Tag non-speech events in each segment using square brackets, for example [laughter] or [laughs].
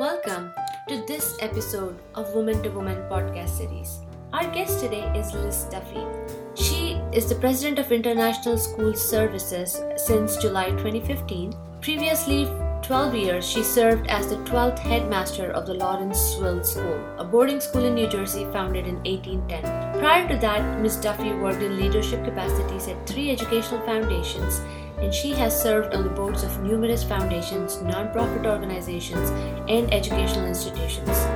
Welcome to this episode of Woman to Woman podcast series. Our guest today is Liz Duffy. She is the president of International School Services since July 2015. Previously, 12 years, she served as the 12th headmaster of the Lawrenceville School, a boarding school in New Jersey founded in 1810. Prior to that, Ms. Duffy worked in leadership capacities at three educational foundations, and she has served on the boards of numerous foundations, nonprofit organizations, and educational institutions.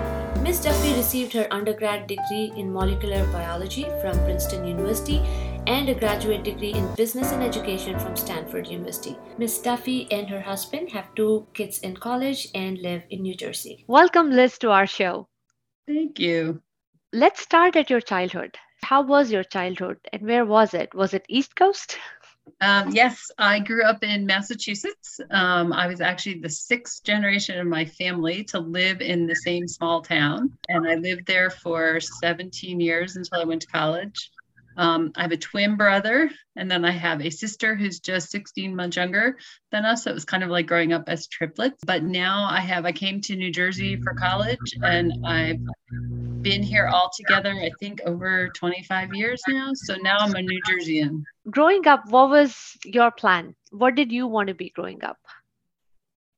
Ms. Duffy received her undergrad degree in molecular biology from Princeton University and a graduate degree in business and education from Stanford University. Ms. Duffy and her husband have two kids in college and live in New Jersey. Welcome, Liz, to our show. Thank you. Let's start at your childhood. How was your childhood and where was it? Was it East Coast? Um, yes, I grew up in Massachusetts. Um, I was actually the sixth generation of my family to live in the same small town. And I lived there for 17 years until I went to college. Um, I have a twin brother, and then I have a sister who's just 16 months younger than us. So it was kind of like growing up as triplets. But now I have, I came to New Jersey for college, and I've been here all together, I think, over 25 years now. So now I'm a New Jerseyan. Growing up, what was your plan? What did you want to be growing up?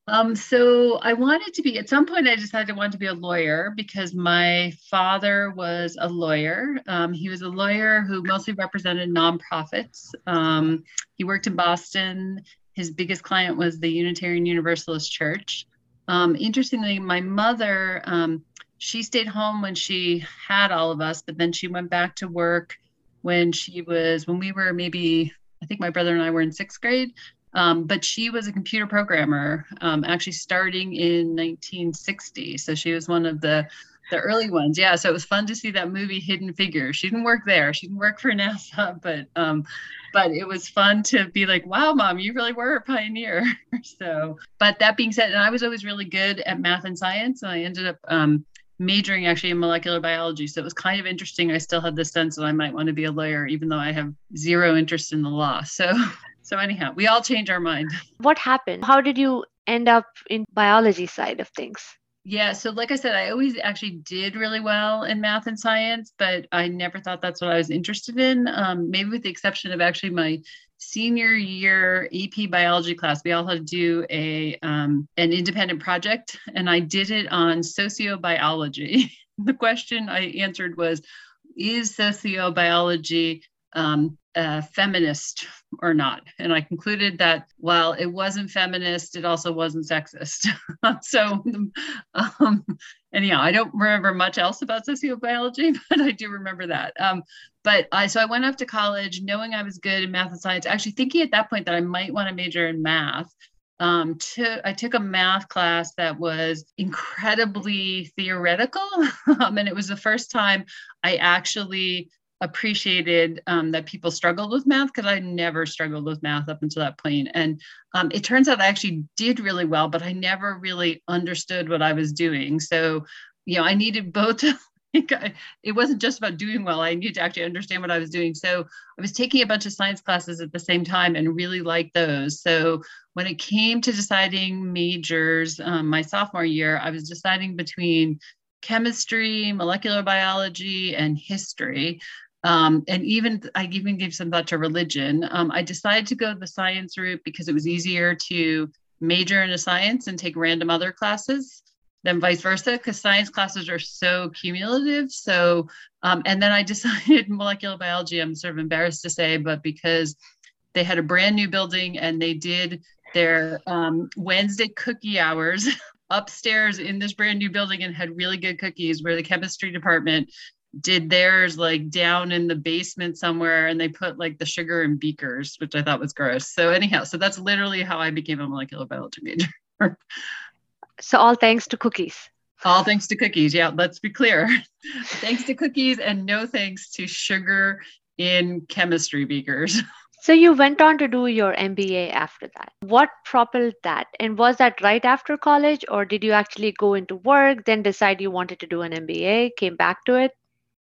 Um, so I wanted to be at some point I decided I wanted to be a lawyer because my father was a lawyer. Um, he was a lawyer who mostly represented nonprofits. Um, he worked in Boston. His biggest client was the Unitarian Universalist Church. Um, interestingly, my mother, um, she stayed home when she had all of us, but then she went back to work when she was when we were maybe I think my brother and I were in sixth grade. Um, but she was a computer programmer, um, actually starting in 1960. So she was one of the the early ones. Yeah. So it was fun to see that movie Hidden Figures. She didn't work there. She didn't work for [laughs] NASA, but um, but it was fun to be like, wow, mom, you really were a pioneer. [laughs] so, but that being said, and I was always really good at math and science, and I ended up um, majoring actually in molecular biology. So it was kind of interesting. I still had the sense that I might want to be a lawyer, even though I have zero interest in the law. [laughs] So so anyhow, we all change our mind. What happened? How did you end up in biology side of things? Yeah, so like I said, I always actually did really well in math and science, but I never thought that's what I was interested in. Um, maybe with the exception of actually my senior year AP biology class, we all had to do a um, an independent project, and I did it on sociobiology. [laughs] the question I answered was, "Is sociobiology um, feminist or not. And I concluded that while it wasn't feminist, it also wasn't sexist. [laughs] so, [laughs] um, anyhow, I don't remember much else about sociobiology, [laughs] but I do remember that. Um, but I, so I went off to college knowing I was good in math and science, actually thinking at that point that I might want to major in math. Um, to, I took a math class that was incredibly theoretical. [laughs] um, and it was the first time I actually appreciated um, that people struggled with math because I never struggled with math up until that point. And um, it turns out I actually did really well, but I never really understood what I was doing. So, you know, I needed both. [laughs] it wasn't just about doing well. I needed to actually understand what I was doing. So I was taking a bunch of science classes at the same time and really liked those. So when it came to deciding majors um, my sophomore year, I was deciding between chemistry, molecular biology, and history. Um, and even I even gave some thought to religion. Um, I decided to go the science route because it was easier to major in a science and take random other classes than vice versa because science classes are so cumulative. So, um, and then I [laughs] decided molecular biology. I'm sort of embarrassed to say, but because they had a brand new building and they did their um, Wednesday cookie hours [laughs] upstairs in this brand new building and had really good cookies where the chemistry department did theirs like down in the basement somewhere and they put like the sugar in beakers, which I thought was gross. So anyhow, so that's literally how I became a molecular biology major. so all thanks to cookies. All thanks to cookies. Yeah, let's be clear. [laughs] thanks to cookies and no thanks to sugar in chemistry beakers. [laughs] So you went on to do your MBA after that. What propelled that? And was that right after college or did you actually go into work, then decide you wanted to do an MBA, came back to it?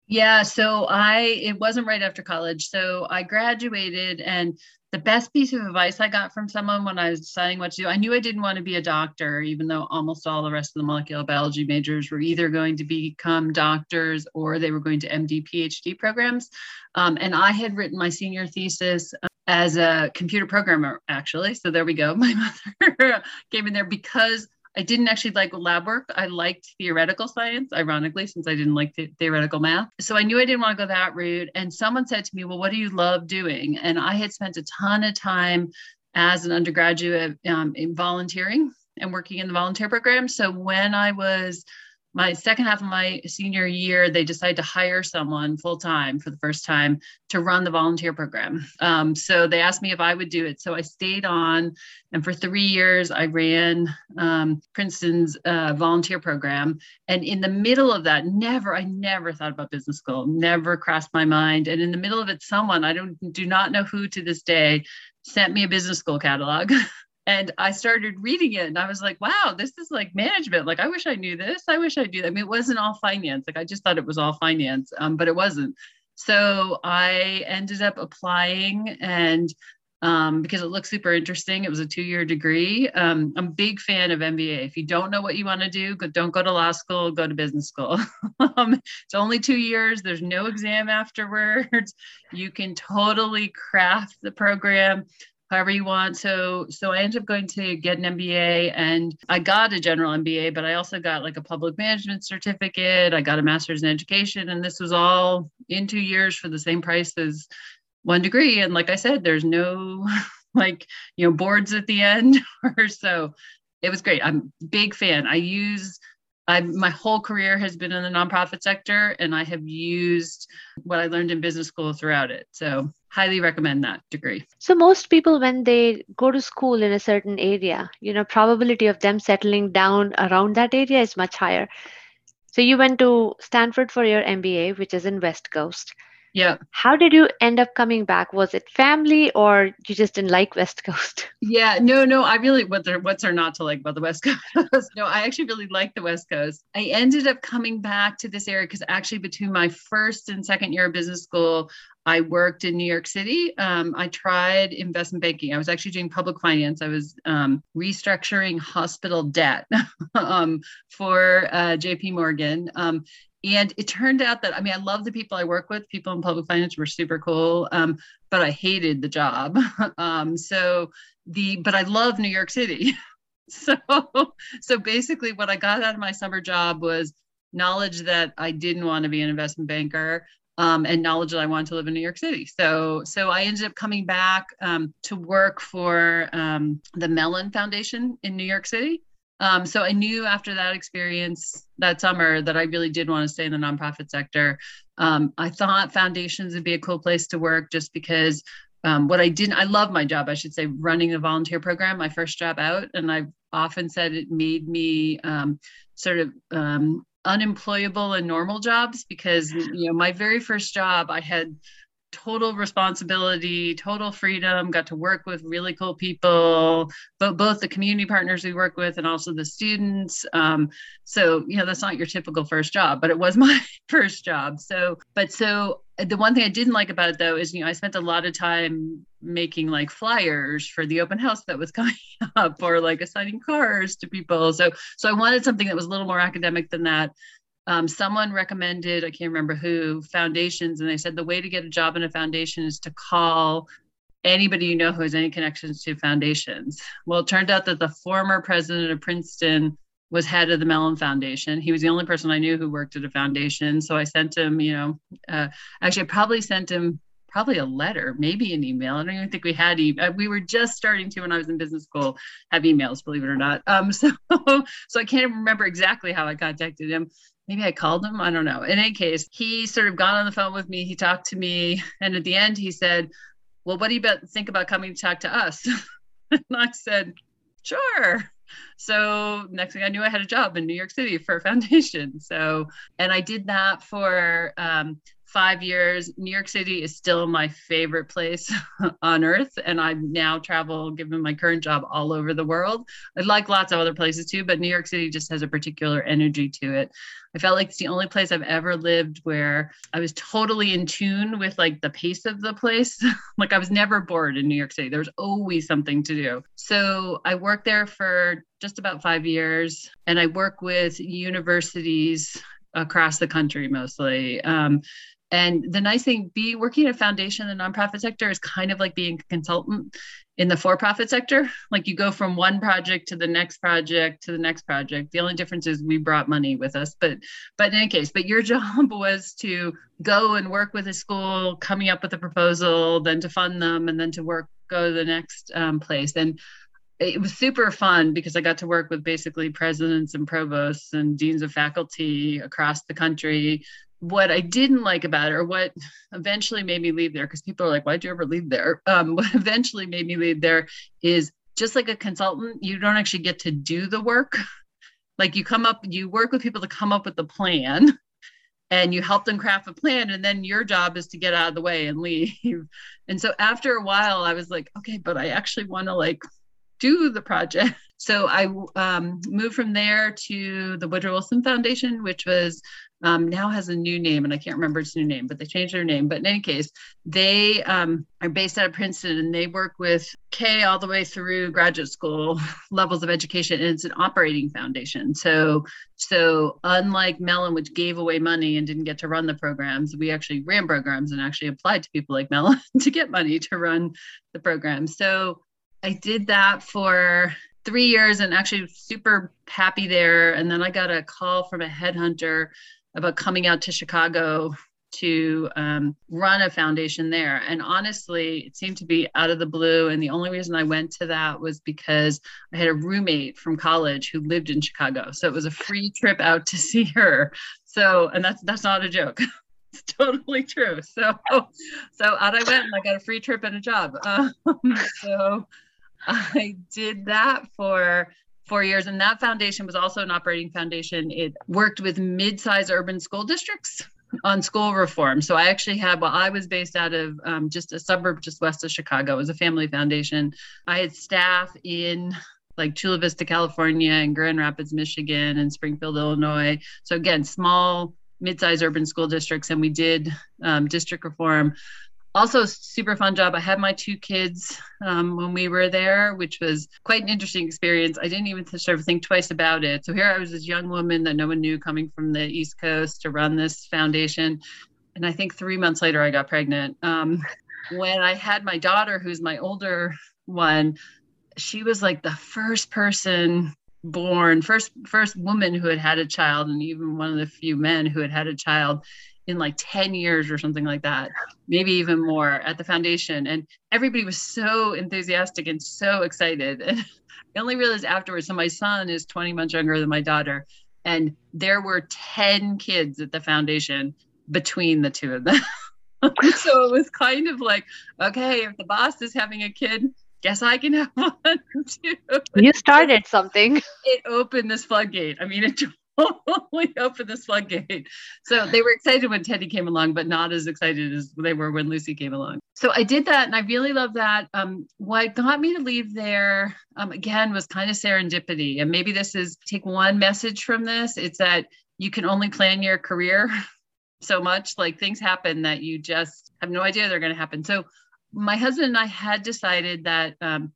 Yeah, so I it wasn't right after college. So I graduated and the best piece of advice I got from someone when I was deciding what to do, I knew I didn't want to be a doctor, even though almost all the rest of the molecular biology majors were either going to become doctors or they were going to MD PhD programs. Um, and I had written my senior thesis uh, as a computer programmer, actually. So there we go. [laughs] My mother [laughs] came in there because I didn't actually like lab work. I liked theoretical science, ironically, since I didn't like the- theoretical math. So I knew I didn't want to go that route. And someone said to me, Well, what do you love doing? And I had spent a ton of time as an undergraduate um, in volunteering and working in the volunteer program. So when I was my second half of my senior year, they decided to hire someone full time for the first time to run the volunteer program. Um, so they asked me if I would do it. So I stayed on, and for three years, I ran um, Princeton's uh, volunteer program. And in the middle of that, never, I never thought about business school, never crossed my mind. And in the middle of it, someone I don't do not know who to this day sent me a business school catalog. [laughs] and I started reading it and I was like, wow, this is like management. Like, I wish I knew this. I wish I knew that. I mean, it wasn't all finance. Like, I just thought it was all finance, um, but it wasn't. So I ended up applying and um, because it looked super interesting. It was a two year degree. Um, I'm a big fan of MBA. If you don't know what you want to do, don't go to law school, go to business school. [laughs] um, it's only two years, there's no exam afterwards. [laughs] You can totally craft the program however you want. So so I ended up going to get an MBA and I got a general MBA, but I also got like a public management certificate. I got a master's in education, and this was all in two years for the same price as one degree. And like I said, there's no [laughs] like you know boards at the end [laughs] or so. It was great. I'm big fan. I use I my whole career has been in the nonprofit sector, and I have used what I learned in business school throughout it. So highly recommend that degree. So most people when they go to school in a certain area, you know, probability of them settling down around that area is much higher. So you went to Stanford for your MBA, which is in West Coast. Yeah. How did you end up coming back? Was it family or you just didn't like West Coast? [laughs] Yeah, no, no. I really what there what's there not to like about the West [laughs] Coast? no, I actually really like the West Coast. I ended up coming back to this area because actually between my first and second year of business school, I worked in New York City. Um, I tried investment banking. I was actually doing public finance. I was um, restructuring hospital debt [laughs] um, for uh, JP Morgan. And it turned out that, I mean, I love the people I work with. People in public finance were super cool, um, but I hated the job. [laughs] Um, so the, but I love New York City. [laughs] so, so basically what I got out of my summer job was knowledge that I didn't want to be an investment banker. Um, and knowledge that I wanted to live in New York City. So, so I ended up coming back um, to work for um, the Mellon Foundation in New York City. Um, so I knew after that experience that summer that I really did want to stay in the nonprofit sector. Um, I thought foundations would be a cool place to work just because um, what I didn't, I love my job, I should say, running the volunteer program, my first job out. And I've often said it made me um, sort of um, unemployable in normal jobs because, you know, my very first job, I had total responsibility, total freedom, got to work with really cool people, but both the community partners we work with and also the students. Um, so, you know, that's not your typical first job, but it was [laughs] my first job. So, but so the one thing I didn't like about it though is, you know, I spent a lot of time making like flyers for the open house that was [laughs] coming up or like assigning cars to people. So, so I wanted something that was a little more academic than that um, someone recommended, I can't remember who, foundations, and they said the way to get a job in a foundation is to call anybody you know who has any connections to foundations. Well, it turned out that the former president of Princeton was head of the Mellon Foundation. He was the only person I knew who worked at a foundation. So I sent him, you know, uh, actually, I probably sent him probably a letter, maybe an email. I don't even think we had e- uh, we were just starting to when I was in business school have emails, believe it or not. Um, [laughs] so so I can't remember exactly how I contacted him maybe I called him. I don't know. In any case, he sort of got on the phone with me. He talked to me. And at the end, he said, Well, what do you think about coming to talk to us? [laughs] and I said, Sure. So next thing I knew, I had a job in New York City for a foundation. So, and I did that for um, five years. New York City is still my favorite place [laughs] on earth. And I now travel, given my current job, all over the world. I like lots of other places too, but New York City just has a particular energy to it. I felt like it's the only place I've ever lived where I was totally in tune with like the pace of the place. [laughs] like I was never bored in New York City. There was always something to do. So I worked there for just about five years and I work with universities across the country mostly. Um, and the nice thing, be working at a foundation in the nonprofit sector is kind of like being a consultant in the for-profit sector. Like you go from one project to the next project to the next project. The only difference is we brought money with us, but but in any case, but your [laughs] job was to go and work with a school, coming up with a proposal, then to fund them, and then to work go to the next um, place. And it was super fun because I got to work with basically presidents and provosts and deans of faculty across the country what I didn't like about it, or what eventually made me leave there, because people are like, why'd you ever leave there? [laughs] Um, what eventually made me leave there is just like a consultant, you don't actually get to do the work. [laughs] Like you come up, you work with people to come up with the plan [laughs] and you help them craft a plan. And then your job is to get out of the way and leave. And so after a while, I was like, okay, but I actually want to like do the project. So I um, moved from there to the Woodrow Wilson Foundation, which was um, now has a new name, and I can't remember its new name, but they changed their name. But in any case, they um, are based out of Princeton, and they work with K all the way through graduate school [laughs] levels of education, and it's an operating foundation. So, so unlike Mellon, which gave away money and didn't get to run the programs, we actually ran programs and actually applied to people like Mellon [laughs] to get money to run the program. So I did that for three years and actually super happy there. And then I got a call from a headhunter about coming out to Chicago to um, run a foundation there. And honestly, it seemed to be out of the blue. And the only reason I went to that was because I had a roommate from college who lived in Chicago. So it was a free trip out to see her. So, and that's that's not a joke. [laughs] it's totally true. So, so out I went and I got a free trip and a job. [laughs] Um, so I did that for four years. And that foundation was also an operating foundation. It worked with mid-sized urban school districts on school reform. So I actually had, well, I was based out of um, just a suburb just west of Chicago. It was a family foundation. I had staff in like Chula Vista, California, and Grand Rapids, Michigan, and Springfield, Illinois. So again, small, mid-sized urban school districts, and we did um, district reform also super fun job. I had my two kids um, when we were there which was quite an interesting experience. I didn't even sort of think twice about it. So here i was this young woman that no one knew coming from the east coast to run this foundation. And i think three months later i got pregnant. Um, [laughs] when i had my daughter who's my older one she was like the first person born first first woman who had had a child and even one of the few men who had had a child in like 10 years or something like that, maybe even more at the foundation. And everybody was so enthusiastic and so excited. And [laughs] I only realized afterwards. So my son is 20 months younger than my daughter. And there were 10 kids at the foundation between the two of them. [laughs] so it was kind of like, okay, if the boss is having a kid, guess I can have [laughs] one too. You started something. It opened this floodgate. I mean, it [laughs] we opened this floodgate. So they were excited when Teddy came along, but not as excited as they were when Lucy came along. So I did that, and I really love that. Um, what got me to leave there um, again was kind of serendipity, and maybe this is take one message from this. It's that you can only plan your career [laughs] so much. Like things happen that you just have no idea they're going to happen. So my husband and I had decided that um,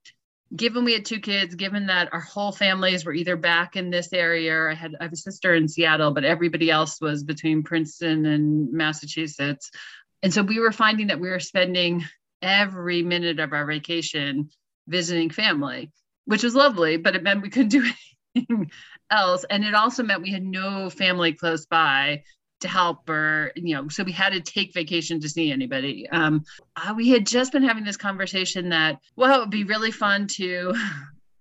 given we had two kids, given that our whole families were either back in this area, I had I have a sister in Seattle, but everybody else was between Princeton and Massachusetts. And so we were finding that we were spending every minute of our vacation visiting family, which was lovely, but it meant we couldn't do [laughs] anything else. And it also meant we had no family close by to help or you know so we had to take vacation to see anybody. Um, uh, we had just been having this conversation that well it would be really fun to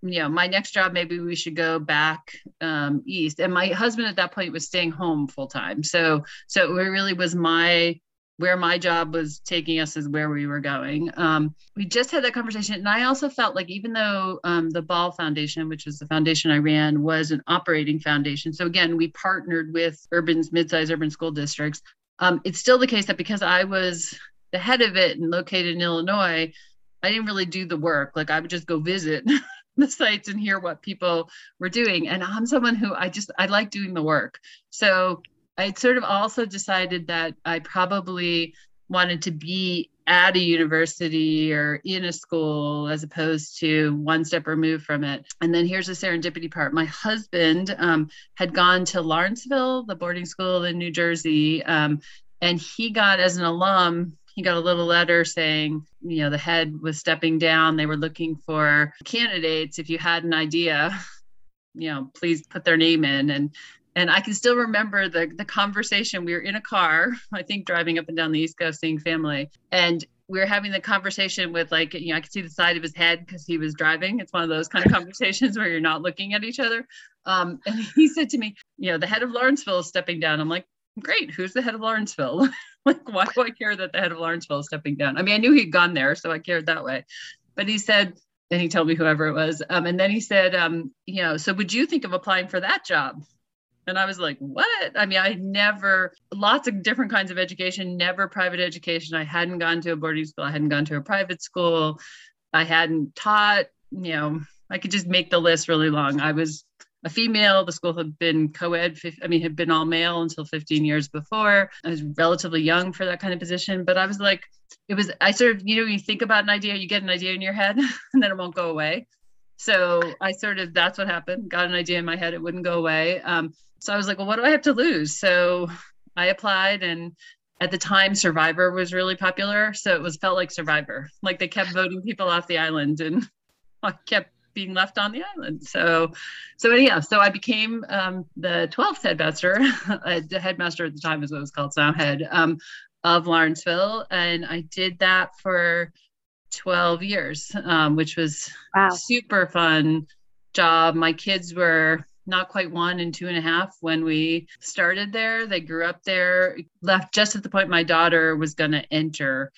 you know my next job maybe we should go back um, east. And my husband at that point was staying home full time. So so it really was my where my job was taking us is where we were going. Um, we just had that conversation. And I also felt like even though um, the Ball Foundation, which was the foundation I ran, was an operating foundation. So again, we partnered with urban's mid-sized urban school districts. Um, it's still the case that because I was the head of it and located in Illinois, I didn't really do the work. Like I would just go visit [laughs] the sites and hear what people were doing. And I'm someone who I just I like doing the work. So I sort of also decided that I probably wanted to be at a university or in a school as opposed to one step removed from it. And then here's the serendipity part. My husband um, had gone to Lawrenceville, the boarding school in New Jersey, um, and he got as an alum he got a little letter saying, you know, the head was stepping down. They were looking for candidates. If you had an idea, [laughs] you know, please put their name in. And and I can still remember the the conversation. We were in a car, [laughs] I think driving up and down the East Coast seeing family. And we were having the conversation with like, you know, I could see the side of his head because he was driving. It's one of those kind of [laughs] conversations where you're not looking at each other. Um, and [laughs] he said to me, you know, the head of Lawrenceville is stepping down. I'm like, great. Who's the head of Lawrenceville? like, why do I care that the head of Lawrenceville is stepping down? I mean, I knew he'd gone there, so I cared that way. But he said, and he told me whoever it was. Um, and then he said, um, you know, so would you think of applying for that job? And I was like, what? I mean, I never, lots of different kinds of education, never private education. I hadn't gone to a boarding school, I hadn't gone to a private school, I hadn't taught, you know, I could just make the list really long. I was a female. The school had been co-ed, I mean, had been all male until 15 years before. I was relatively young for that kind of position, but I was like, it was, I sort of, you know, you think about an idea, you get an idea in your head [laughs] and then it won't go away. So I sort of, that's what happened. Got an idea in my head, it wouldn't go away. Um, so I was like, well, what do I have to lose? So I applied and at the time survivor was really popular so it was felt like survivor like they kept voting people off the island and [laughs] i kept being left on the island. So, so anyhow, so I became um, the 12th headmaster, [laughs] the headmaster at the time is what it was called, so now head um, of Lawrenceville. And I did that for 12 years, um, which was wow. super fun job. My kids were not quite one and two and a half when we started there. They grew up there, left just at the point my daughter was going to enter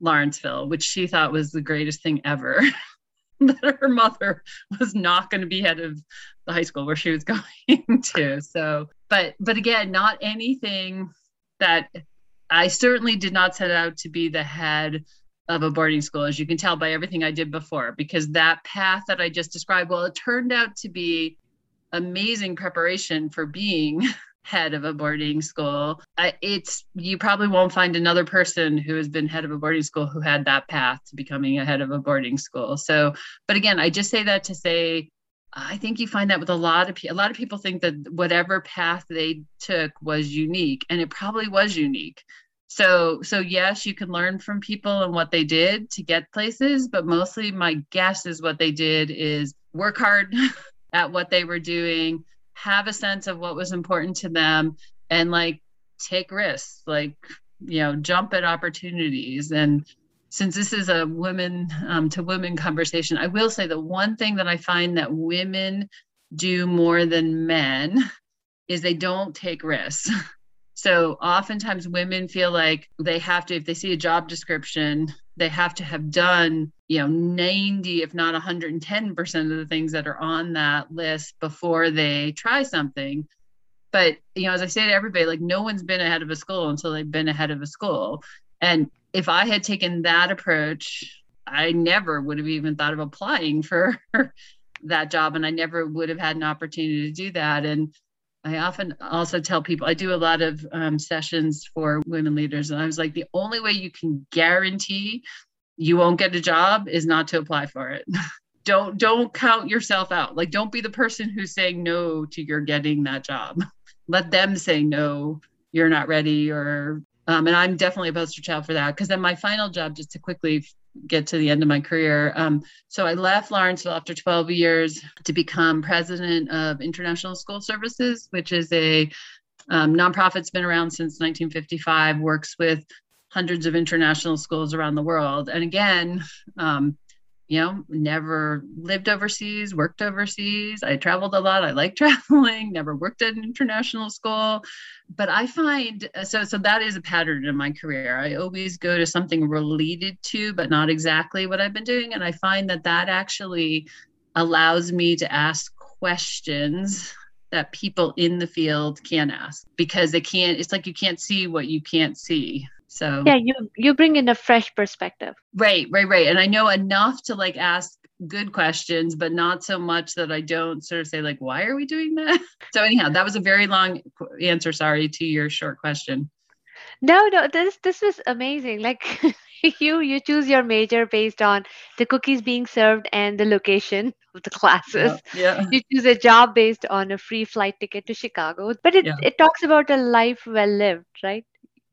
Lawrenceville, which she thought was the greatest thing ever. [laughs] that her mother was not going to be head of the high school where she was [laughs] going to. So, but but again, not anything that I certainly did not set out to be the head of a boarding school, as you can tell by everything I did before, because that path that I just described, well, it turned out to be amazing preparation for being [laughs] head of a boarding school. it's you probably won't find another person who has been head of a boarding school who had that path to becoming a head of a boarding school. So, but again, I just say that to say I think you find that with a lot of people. A lot of people think that whatever path they took was unique, and it probably was unique. So, so yes, you can learn from people and what they did to get places, but mostly my guess is what they did is work hard [laughs] at what they were doing, have a sense of what was important to them and like take risks like you know jump at opportunities. And since this is a women um, to women conversation i will say the one thing that i find that women do more than men [laughs] is they don't take risks [laughs] so oftentimes women feel like they have to if they see a job description they have to have done you know 90 if not 110% of the things that are on that list before they try something. But you know as i say to everybody like no one's been ahead of a school until they've been ahead of a school. And if i had taken that approach i never would have even thought of applying [laughs] for that job and i never would have had an opportunity to do that. And I often also tell people I do a lot of um, sessions for women leaders, and I was like, the only way you can guarantee you won't get a job is not to apply for it. [laughs] don't don't count yourself out. Like, don't be the person who's saying no to your getting that job. [laughs] Let them say no, you're not ready, or um, and I'm definitely a poster child for that. Because then my final job, just to quickly get to the end of my career. Um, so I left Lawrenceville after 12 years to become president of International School Services, which is a um, nonprofit's been around since 1955, works with hundreds of international schools around the world. And again, um, you know, never lived overseas, worked overseas. I traveled a lot. I like [laughs] traveling, never worked at an international school. But I find uh, so so that is a pattern in my career. I always go to something related to, but not exactly what I've been doing. And I find that that actually allows me to ask questions that people in the field can't ask because they can't it's like you can't see what you can't see so yeah you you bring in a fresh perspective right right right and i know enough to like ask good questions but not so much that i don't sort of say like why are we doing that [laughs] so anyhow that was a very long answer sorry to your short question no no this this was amazing like [laughs] you you choose your major based on the cookies being served and the location [laughs] of the classes. Yeah. yeah. You choose a job based on a free flight ticket to Chicago. But it, yeah. it talks about a life well lived, right?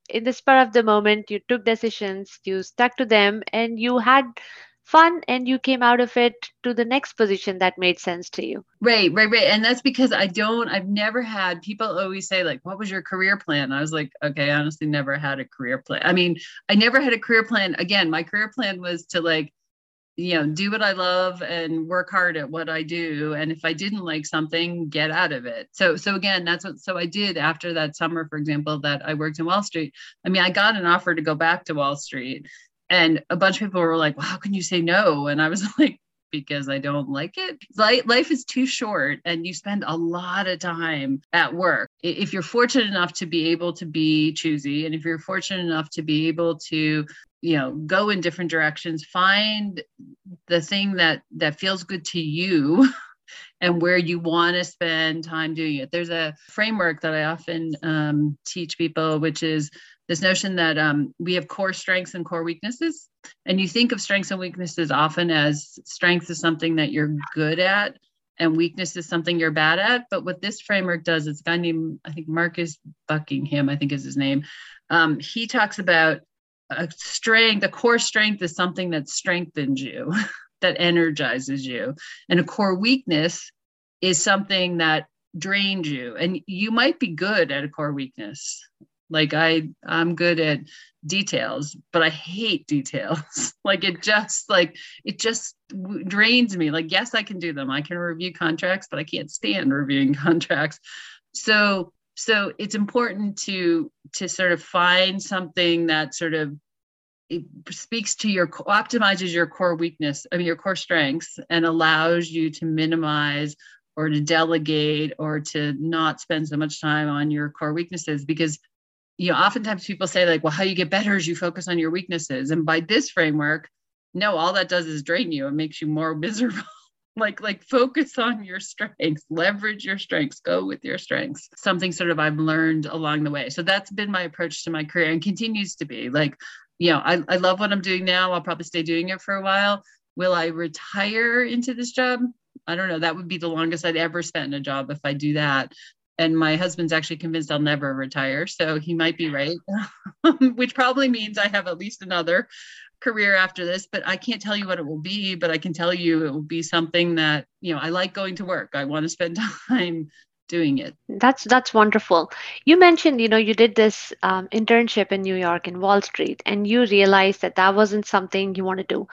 In the spur of the moment, you took decisions, you stuck to them, and you had fun and you came out of it to the next position that made sense to you. Right right right. And that's because i don't i've never had people always say like what was your career plan? I was like okay honestly never had a career plan. I mean i never had a career plan. Again my career plan was to like you know do what i love and work hard at what i do and if i didn't like something get out of it. So so again that's what so i did after that summer for example that i worked in wall street. I mean i got an offer to go back to wall street and a bunch of people were like well, how can you say no? And i was [laughs] like because i don't like it. Life is too short and you spend a lot of time at work. If you're fortunate enough to be able to be choosy and if you're fortunate enough to be able to you know go in different directions find the thing that that feels good to you [laughs] and where you want to spend time doing it. There's a framework that i often um, teach people which is this notion that um, we have core strengths and core weaknesses. And you think of strengths and weaknesses often as strength is something that you're good at and weakness is something you're bad at. But what this framework does, it's a guy named, I think Marcus Buckingham, I think is his name. Um, he talks about a strength, a core strength is something that strengthens you, [laughs] that energizes you. And a core weakness is something that drains you. And you might be good at a core weakness like i i'm good at details but i hate details. [laughs] Like it just like it just drains me. Like yes i can do them. I can review contracts but i can't stand reviewing [laughs] contracts. So so it's important to to sort of find something that sort of it speaks to your optimizes your core weakness i mean your core strengths and allows you to minimize or to delegate or to not spend so much time on your core weaknesses because you know, oftentimes people say, like, well, how you get better is you focus on your weaknesses. And by this framework, no, all that does is drain you. It makes you more [laughs] miserable. like, like focus on your strengths, leverage your strengths, go with your strengths. Something sort of I've learned along the way. So that's been my approach to my career and continues to be like, you know, I, I love what I'm doing now. I'll probably stay doing it for a while. Will I retire into this job? I don't know. That would be the longest I'd ever spent in a job if I do that and my husband's actually convinced I'll never retire. So he might be right, [laughs] which probably means I have at least another career after this, but I can't tell you what it will be, but I can tell you it will be something that, you know, I like going to work. I want to spend [laughs] time doing it. That's that's wonderful. You mentioned, you know, you did this um, internship in New York in Wall Street, and you realized that that wasn't something you want to do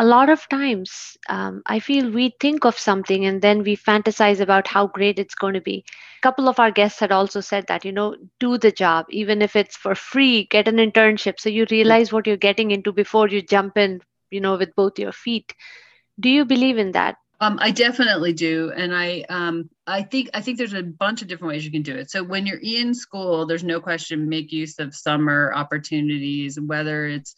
a lot of times um, i feel we think of something and then we fantasize about how great it's going to be. A couple of our guests had also said that you know do the job even if it's for free get an internship. So you realize what you're getting into before you jump in you know with both your feet. Do you believe in that? Um, I definitely do, and I um, I think I think there's a bunch of different ways you can do it. So when you're in school, there's no question make use of summer opportunities, whether it's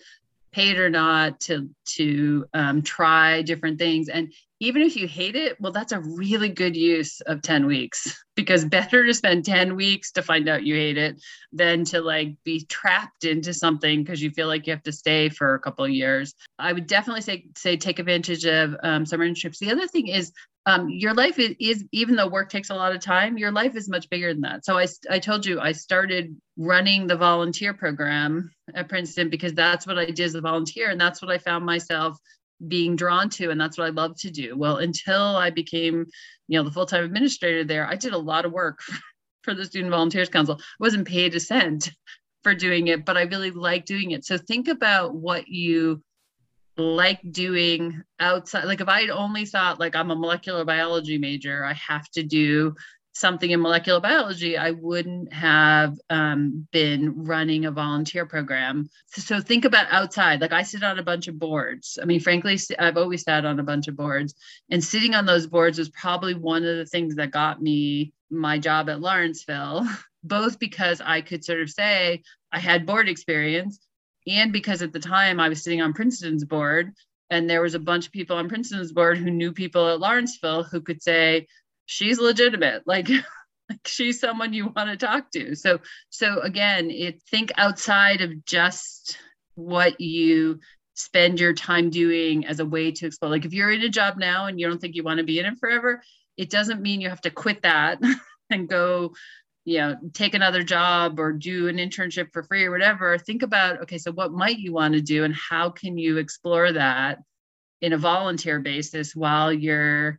paid or not to to um, try different things. And even if you hate it well that's a really good use of 10 weeks [laughs] because better to spend 10 weeks to find out you hate it than to like be trapped into something because you feel like you have to stay for a couple of years. I would definitely say say take advantage of um, summer internships. The other thing is um, your life is, is, even though work takes a lot of time your life is much bigger than that. So I, I told you i started running the volunteer program at princeton because that's what i did as a volunteer and that's what i found myself being drawn to and that's what i love to do. Well until i became you know the full-time administrator there i did a lot of work [laughs] for the student volunteers council. I wasn't paid a cent for doing it but i really like doing it. So think about what you like doing outside like if i had only thought like i'm a molecular biology major i have to do something in molecular biology i wouldn't have um, been running a volunteer program. So, think about outside. Like i sit on a bunch of boards. I mean frankly i've always sat on a bunch of boards and sitting on those boards was probably one of the things that got me my job at Lawrenceville, [laughs] both because I could sort of say I had board experience and because at the time I was sitting on Princeton's board and there was a bunch of people on Princeton's board who knew people at Lawrenceville who could say she's legitimate. [laughs] Like like she's someone you want to talk to. So so again it think outside of just what you spend your time doing as a way to explore. Like if you're in a job now and you don't think you want to be in it forever it doesn't mean you have to quit that [laughs] and go you know take another job or do an internship for free or whatever think about okay so what might you want to do and how can you explore that in a volunteer basis while you're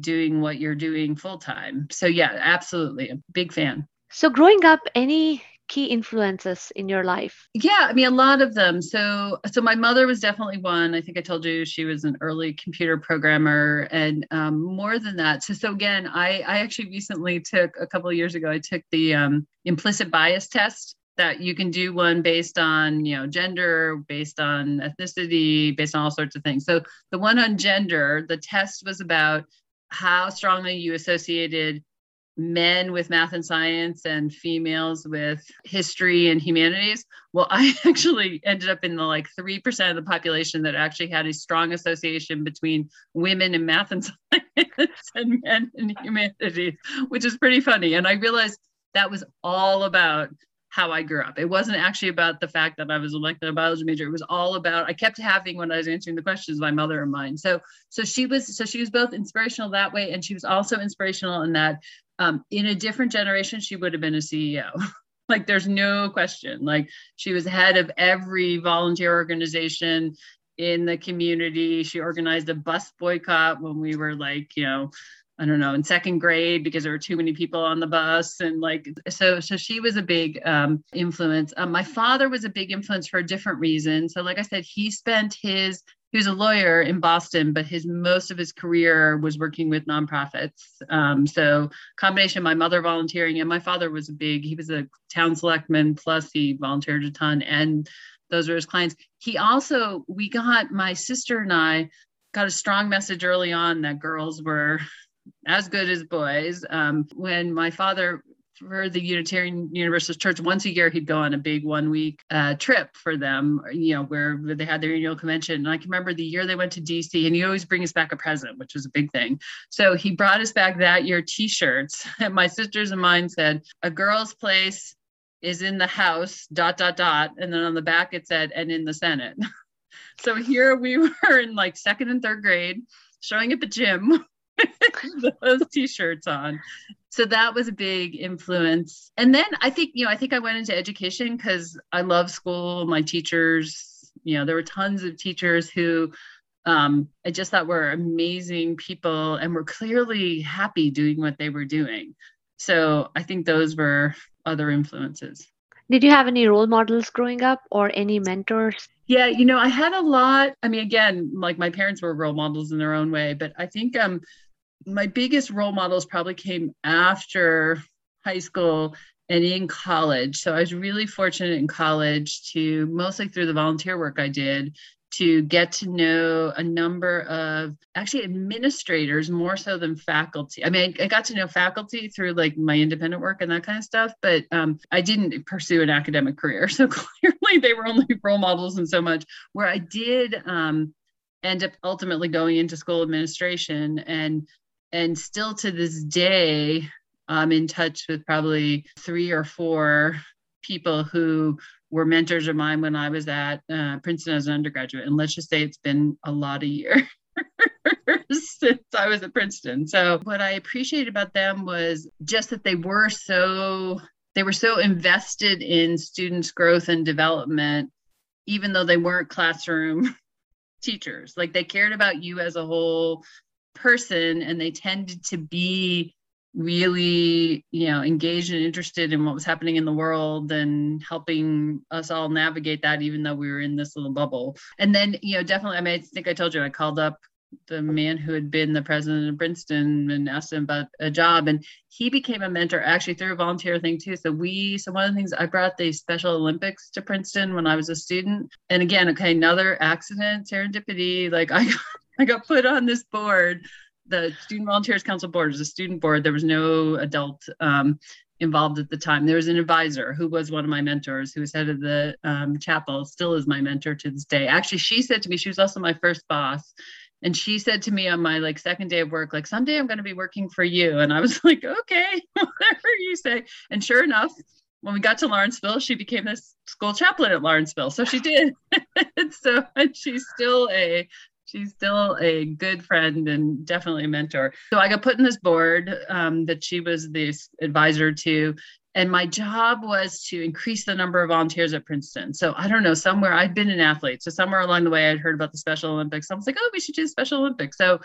doing what you're doing full time? So yeah absolutely a big fan. So growing up any key influences in your life? Yeah, I mean a lot of them. So so my mother was definitely one. I think I told you she was an early computer programmer and um, more than that. So so again, I I actually recently took a couple of years ago I took the um, implicit bias test that you can do one based on you know gender based on ethnicity based on all sorts of things so the one on gender the test was about how strongly you associated men with math and science and females with history and humanities. Well, [laughs] I actually ended up in the like 3% of the population that actually had a strong association between women in math and [laughs] science and men in humanities, which is pretty funny. And I realized that was all about how I grew up. It wasn't actually about the fact that I was elected a biology major. It was all about I kept having when I was answering the questions my mother and mine. So so she was so she was both inspirational that way and she was also inspirational in that um, in a different generation, she would have been a CEO. [laughs] like there's no question. Like she was head of every volunteer organization in the community. She organized a bus boycott when we were like, you know, I don't know, in second grade because there were too many people on the bus. And like, so, so she was a big um, influence. Um, my father was a big influence for a different reason. So, like I said, he spent his he was a lawyer in Boston, but his most of his career was working with nonprofits. Um, so combination, my mother volunteering and my father was a big. He was a town selectman, plus he volunteered a ton, and those were his clients. He also, we got my sister and I got a strong message early on that girls were [laughs] as good as boys. Um, when my father for the Unitarian Universalist Church, once a year he'd go on a big one week uh, trip for them, you know, where they had their annual convention. And I can remember the year they went to DC and he always bring us back a present, which was a big thing. So he brought us back that year t-shirts. And [laughs] my sisters and mine said, a girl's place is in the house, dot, dot, dot. And then on the back it said, and in the Senate. [laughs] so here we [laughs] were in like second and third grade showing up at gym [laughs] those t-shirts on. So that was a big influence. And then i think you know i think i went into education because i love school. My teachers you know there were tons of teachers who um, i just thought were amazing people and were clearly happy doing what they were doing. So i think those were other influences. Did you have any role models growing up or any mentors? Yeah, you know, I had a lot. I mean, again, like my parents were role models in their own way, but I think um my biggest role models probably came after high school and in college. So I was really fortunate in college to mostly through the volunteer work I did to get to know a number of actually administrators more so than faculty. I mean, I, got to know faculty through like my independent work and that kind of stuff, but um, I didn't pursue an academic career. [laughs] So clearly they were only role models and so much. Where I did um, end up ultimately going into school administration and and still to this day i'm in touch with probably three or four people who were mentors of mine when i was at uh, princeton as an undergraduate. And let's just say it's been a lot of years [laughs] since i was at princeton. So what i appreciated about them was just that they were so they were so invested in students growth and development even though they weren't classroom [laughs] teachers. Like they cared about you as a whole person and they tended to be really you know engaged and interested in what was happening in the world and helping us all navigate that even though we were in this little bubble and then you know definitely i mean i think i told you i called up the man who had been the president of Princeton and asked him about a job. And he became a mentor actually through a volunteer thing too. So we, so one of the things I brought the Special Olympics to Princeton when I was a student. And again, okay, another accident, serendipity. Like I, [laughs] I got put on this board the Student Volunteers Council Board was a student board. There was no adult um, involved at the time. There was an advisor who was one of my mentors, who was head of the um, chapel, still is my mentor to this day. Actually, she said to me, she was also my first boss. And she said to me on my like second day of work, like someday I'm going to be working for you. And I was [laughs] like, okay, [laughs] whatever you say. And sure enough, when we got to Lawrenceville, she became the school chaplain at Lawrenceville. So she did. [laughs] so and she's still a she's still a good friend and definitely a mentor. So I got put in this board um, that she was the advisor to. And my job was to increase the number of volunteers at Princeton. So I don't know, somewhere I'd been an athlete. So somewhere along the way, I'd heard about the Special Olympics. I was like, oh, we should do Special Olympics. So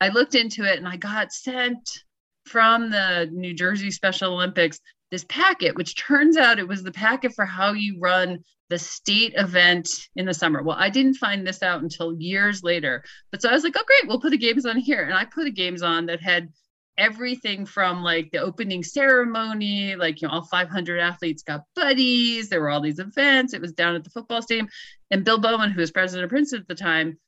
I looked into it and I got sent from the New Jersey Special Olympics this packet, which turns out it was the packet for how you run the state event in the summer. Well, I didn't find this out until years later. But so I was like, oh, great, we'll put the games on here. And I put the games on that had everything from like the opening ceremony, like, you know, all 500 athletes got buddies. There were all these events. It was down at the football stadium. And Bill Bowen, who was president of Princeton at the time,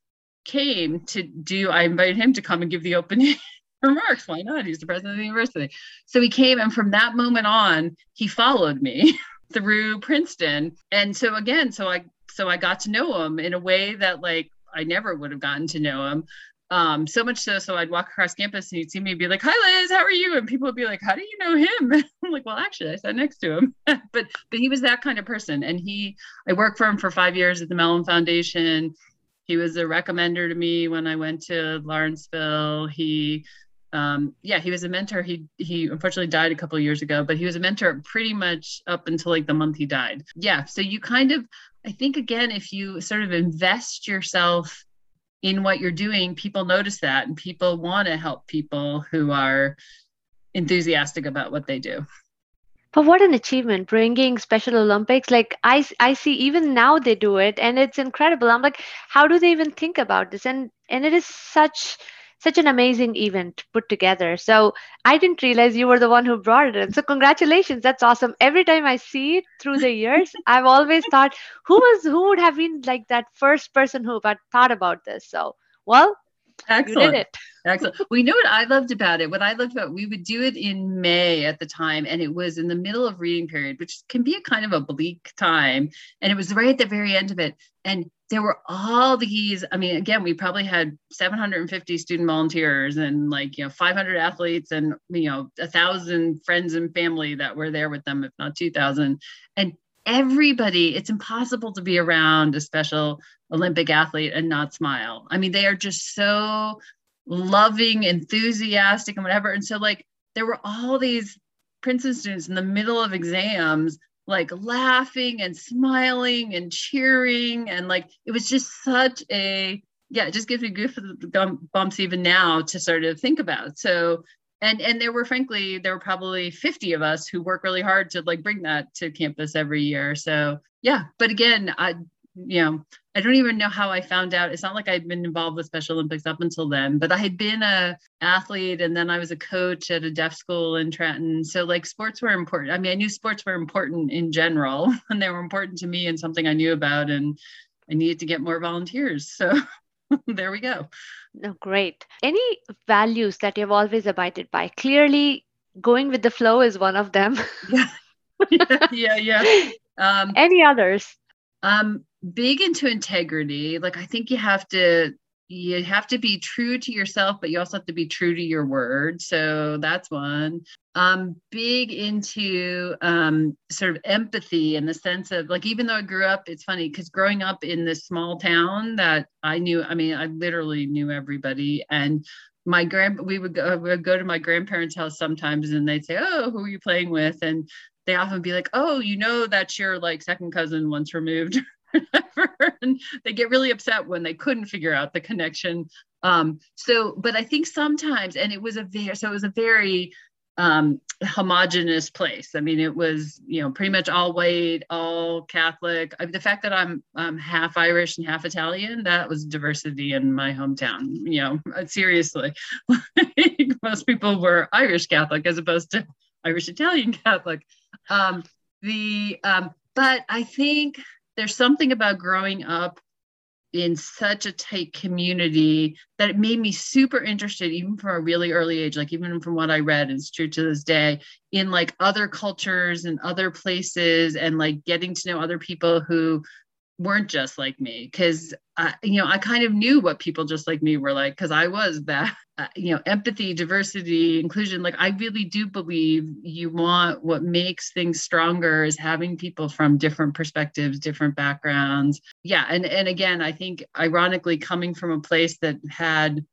came to do, I invited him to come and give the opening [laughs] remarks. Why not? He's the president of the university. So he came, and from that moment on, he followed me [laughs] through Princeton. And so again, so I so I got to know him in a way that like I never would have gotten to know him. Um, so much so, so I'd walk across campus and he'd see me be like, "Hi, Liz, how are you?" And people would be like, "How do you know him?" [laughs] I'm like, "Well, actually, I sat next to him." [laughs] but but he was that kind of person, and he I worked for him for five years at the Mellon Foundation. He was a recommender to me when I went to Lawrenceville. He um, yeah, he was a mentor. He he unfortunately died a couple years ago, but he was a mentor pretty much up until like the month he died. Yeah, so you kind of, I think again, if you sort of invest yourself in what you're doing, people notice that, and people want to help people who are enthusiastic about what they do. But what an achievement bringing Special Olympics. Like I, I see even now they do it and it's incredible. I'm like, how do they even think about this? And and it is such such an amazing event put together. So I didn't realize you were the one who brought it in. So congratulations, that's awesome. Every time I see it through the years, [laughs] I've always thought, who was who would have been like that first person who thought about this? So well, Excellent. You did it. Excellent. We know what I loved about it. What I loved about we would do it in May at the time, and it was in the middle of reading period, which can be a kind of a bleak time. And it was right at the very end of it. And there were all these. I mean, again, we probably had 750 student volunteers and like you know 500 athletes and you know a thousand friends and family that were there with them, if not 2,000. And everybody, it's impossible to be around a special Olympic athlete and not smile. I mean, they are just so loving, enthusiastic, and whatever. And so, like, there were all these Princeton students in the middle of exams, like laughing and smiling and cheering. And like, it was just such a, yeah, it just gives me goosebumps bumps even now to sort of think about. So, and and there were frankly there were probably 50 of us who work really hard to like bring that to campus every year so yeah but again i you know i don't even know how i found out. It's not like i'd been involved with special olympics up until then but i had been a athlete and then i was a coach at a deaf school in trenton. So like sports were important. I mean i knew sports were important in general [laughs] and they were important to me and something i knew about and i needed to get more volunteers. So [laughs] there we go. No great. Any values that you've always abided by? Clearly going with the flow is one of them. [laughs] Yeah yeah yeah, yeah. Um, any others um big into integrity like i think you have to you have to be true to yourself but you also have to be true to your word. So that's one. Um big into um sort of empathy in the sense of like even though i grew up it's funny because growing up in this small town that i knew i mean i literally knew everybody. And my grand we would go we would go to my grandparents house sometimes and they'd say oh who are you playing with? And they often be like oh you know that's your like second cousin once removed [laughs] and they get really upset when they couldn't figure out the connection. Um, so, but I think sometimes, and it was a very, so it was a very um, homogenous place. I mean, it was, you know, pretty much all white, all Catholic. I the fact that I'm um, half Irish and half Italian, that was diversity in my hometown. You know, uh, seriously, [laughs] most people were Irish Catholic as opposed to Irish Italian Catholic. Um, the, um, but I think there's something about growing up in such a tight community that it made me super interested even from a really early age like even from what i read and it's true to this day in like other cultures and other places and like getting to know other people who weren't just like me because you know i kind of knew what people just like me were like because i was that uh, you know empathy diversity inclusion. Like i really do believe you want what makes things stronger is having people from different perspectives different backgrounds. Yeah and and again i think ironically coming from a place that had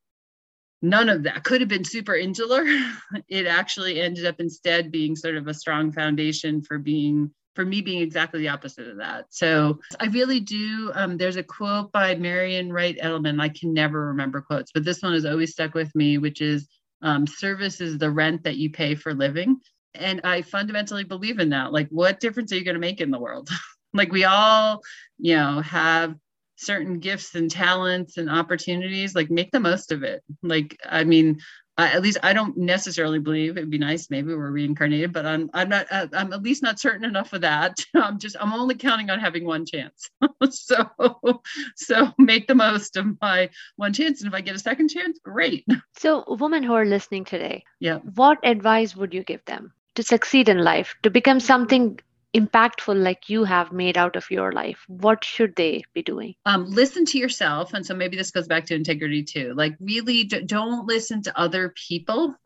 none of that could have been super insular [laughs] it actually ended up instead being sort of a strong foundation for being for me being exactly the opposite of that. So I really do. Um, there's a quote by Marian Wright Edelman. I can never remember quotes, but this one has always stuck with me, which is um, service is the rent that you pay for living. And I fundamentally believe in that. Like, what difference are you going to make in the world? [laughs] like, we all, you know, have certain gifts and talents and opportunities like make the most of it like i mean uh, at least I don't necessarily believe it'd be nice. Maybe we're reincarnated, but I'm I'm not uh, I'm at least not certain enough of that. [laughs] I'm just I'm only counting on having one chance. [laughs] so so make the most of my one chance, and if I get a second chance, great. So women who are listening today, yeah, what advice would you give them to succeed in life, to become something impactful like you have made out of your life what should they be doing? Um, listen to yourself and so maybe this goes back to integrity too like really d- don't listen to other people. [laughs]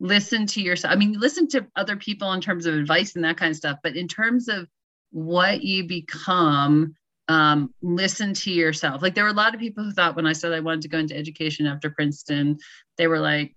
Listen to yourself i mean listen to other people in terms of advice and that kind of stuff but in terms of what you become um, listen to yourself. Like there were a lot of people who thought when i said i wanted to go into education after princeton they were like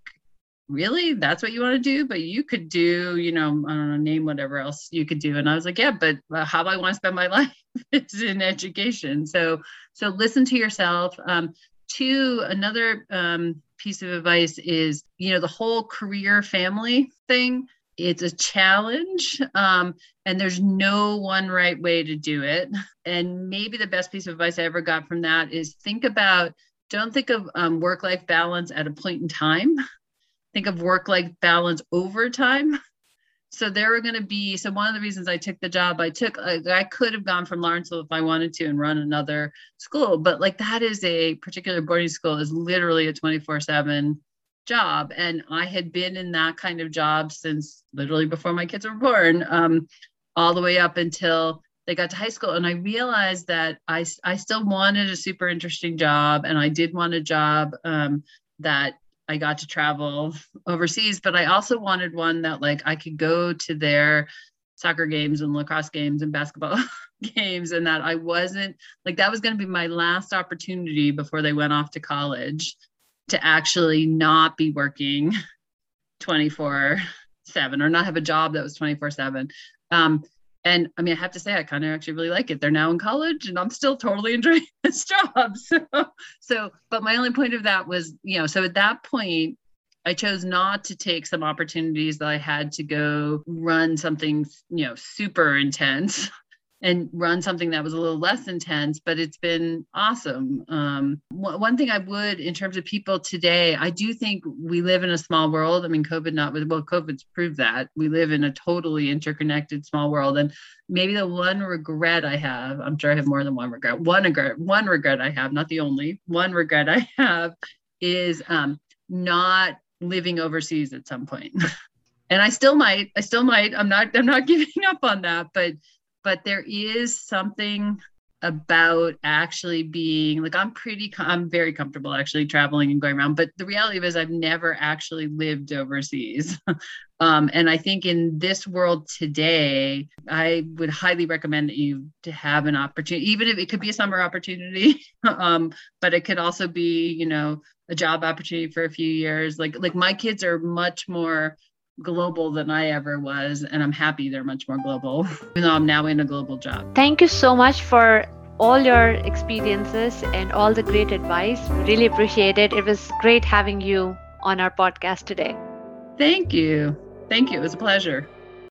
really? That's what you want to do? But you could do you know i don't know name whatever else you could do. And i was like yeah but uh, how do i want to spend my [laughs] life it's in education? So so listen to yourself. Um two another um, piece of advice is you know the whole career family thing it's a challenge um, and there's no one right way to do it. And maybe the best piece of advice i ever got from that is think about don't think of um, work life balance at a point in time think of work life balance over time. [laughs] So there were going to be, so one of the reasons I took the job I took, I, could have gone from Lawrenceville if I wanted to and run another school, but like that is a particular boarding school is literally a 24 seven job. And I had been in that kind of job since literally before my kids were born, um, all the way up until they got to high school. And I realized that I, I still wanted a super interesting job. And I did want a job um, that I got to travel overseas, but I also wanted one that like I could go to their soccer games and lacrosse games and basketball [laughs] games and that I wasn't like that was going to be my last opportunity before they went off to college to actually not be working [laughs] 24 7 or not have a job that was 24 7 um, and I mean, I have to say, I kind of actually really like it. They're now in college, and I'm still totally [laughs] enjoying this job. [laughs] So, so, but my only point of that was, you know, so at that point, I chose not to take some opportunities that I had to go run something, you know, super intense [laughs] and run something that was a little less intense, but it's been awesome. Um, one thing I would, in terms of people today, I do think we live in a small world. I mean, COVID not well, COVID's proved that we live in a totally interconnected small world. And maybe the one regret I have, I'm sure I have more than one regret. One regret, one regret I have, not the only one regret I have, is um, not living overseas at some point. [laughs] and I still might, I still might. I'm not, I'm not [laughs] giving up on that, but but there is something about actually being like I'm pretty I'm very comfortable actually traveling and going around but the reality is I've never actually lived overseas. [laughs] Um, and I think in this world today I would highly recommend that you to have an opportunity even if it could be a summer opportunity [laughs] um, but it could also be you know a job opportunity for a few years. Like like my kids are much more global than I ever was. And I'm happy they're much more global, [laughs] even though I'm now in a global job. Thank you so much for all your experiences and all the great advice. Really appreciate it. It was great having you on our podcast today. Thank you. Thank you. It was a pleasure.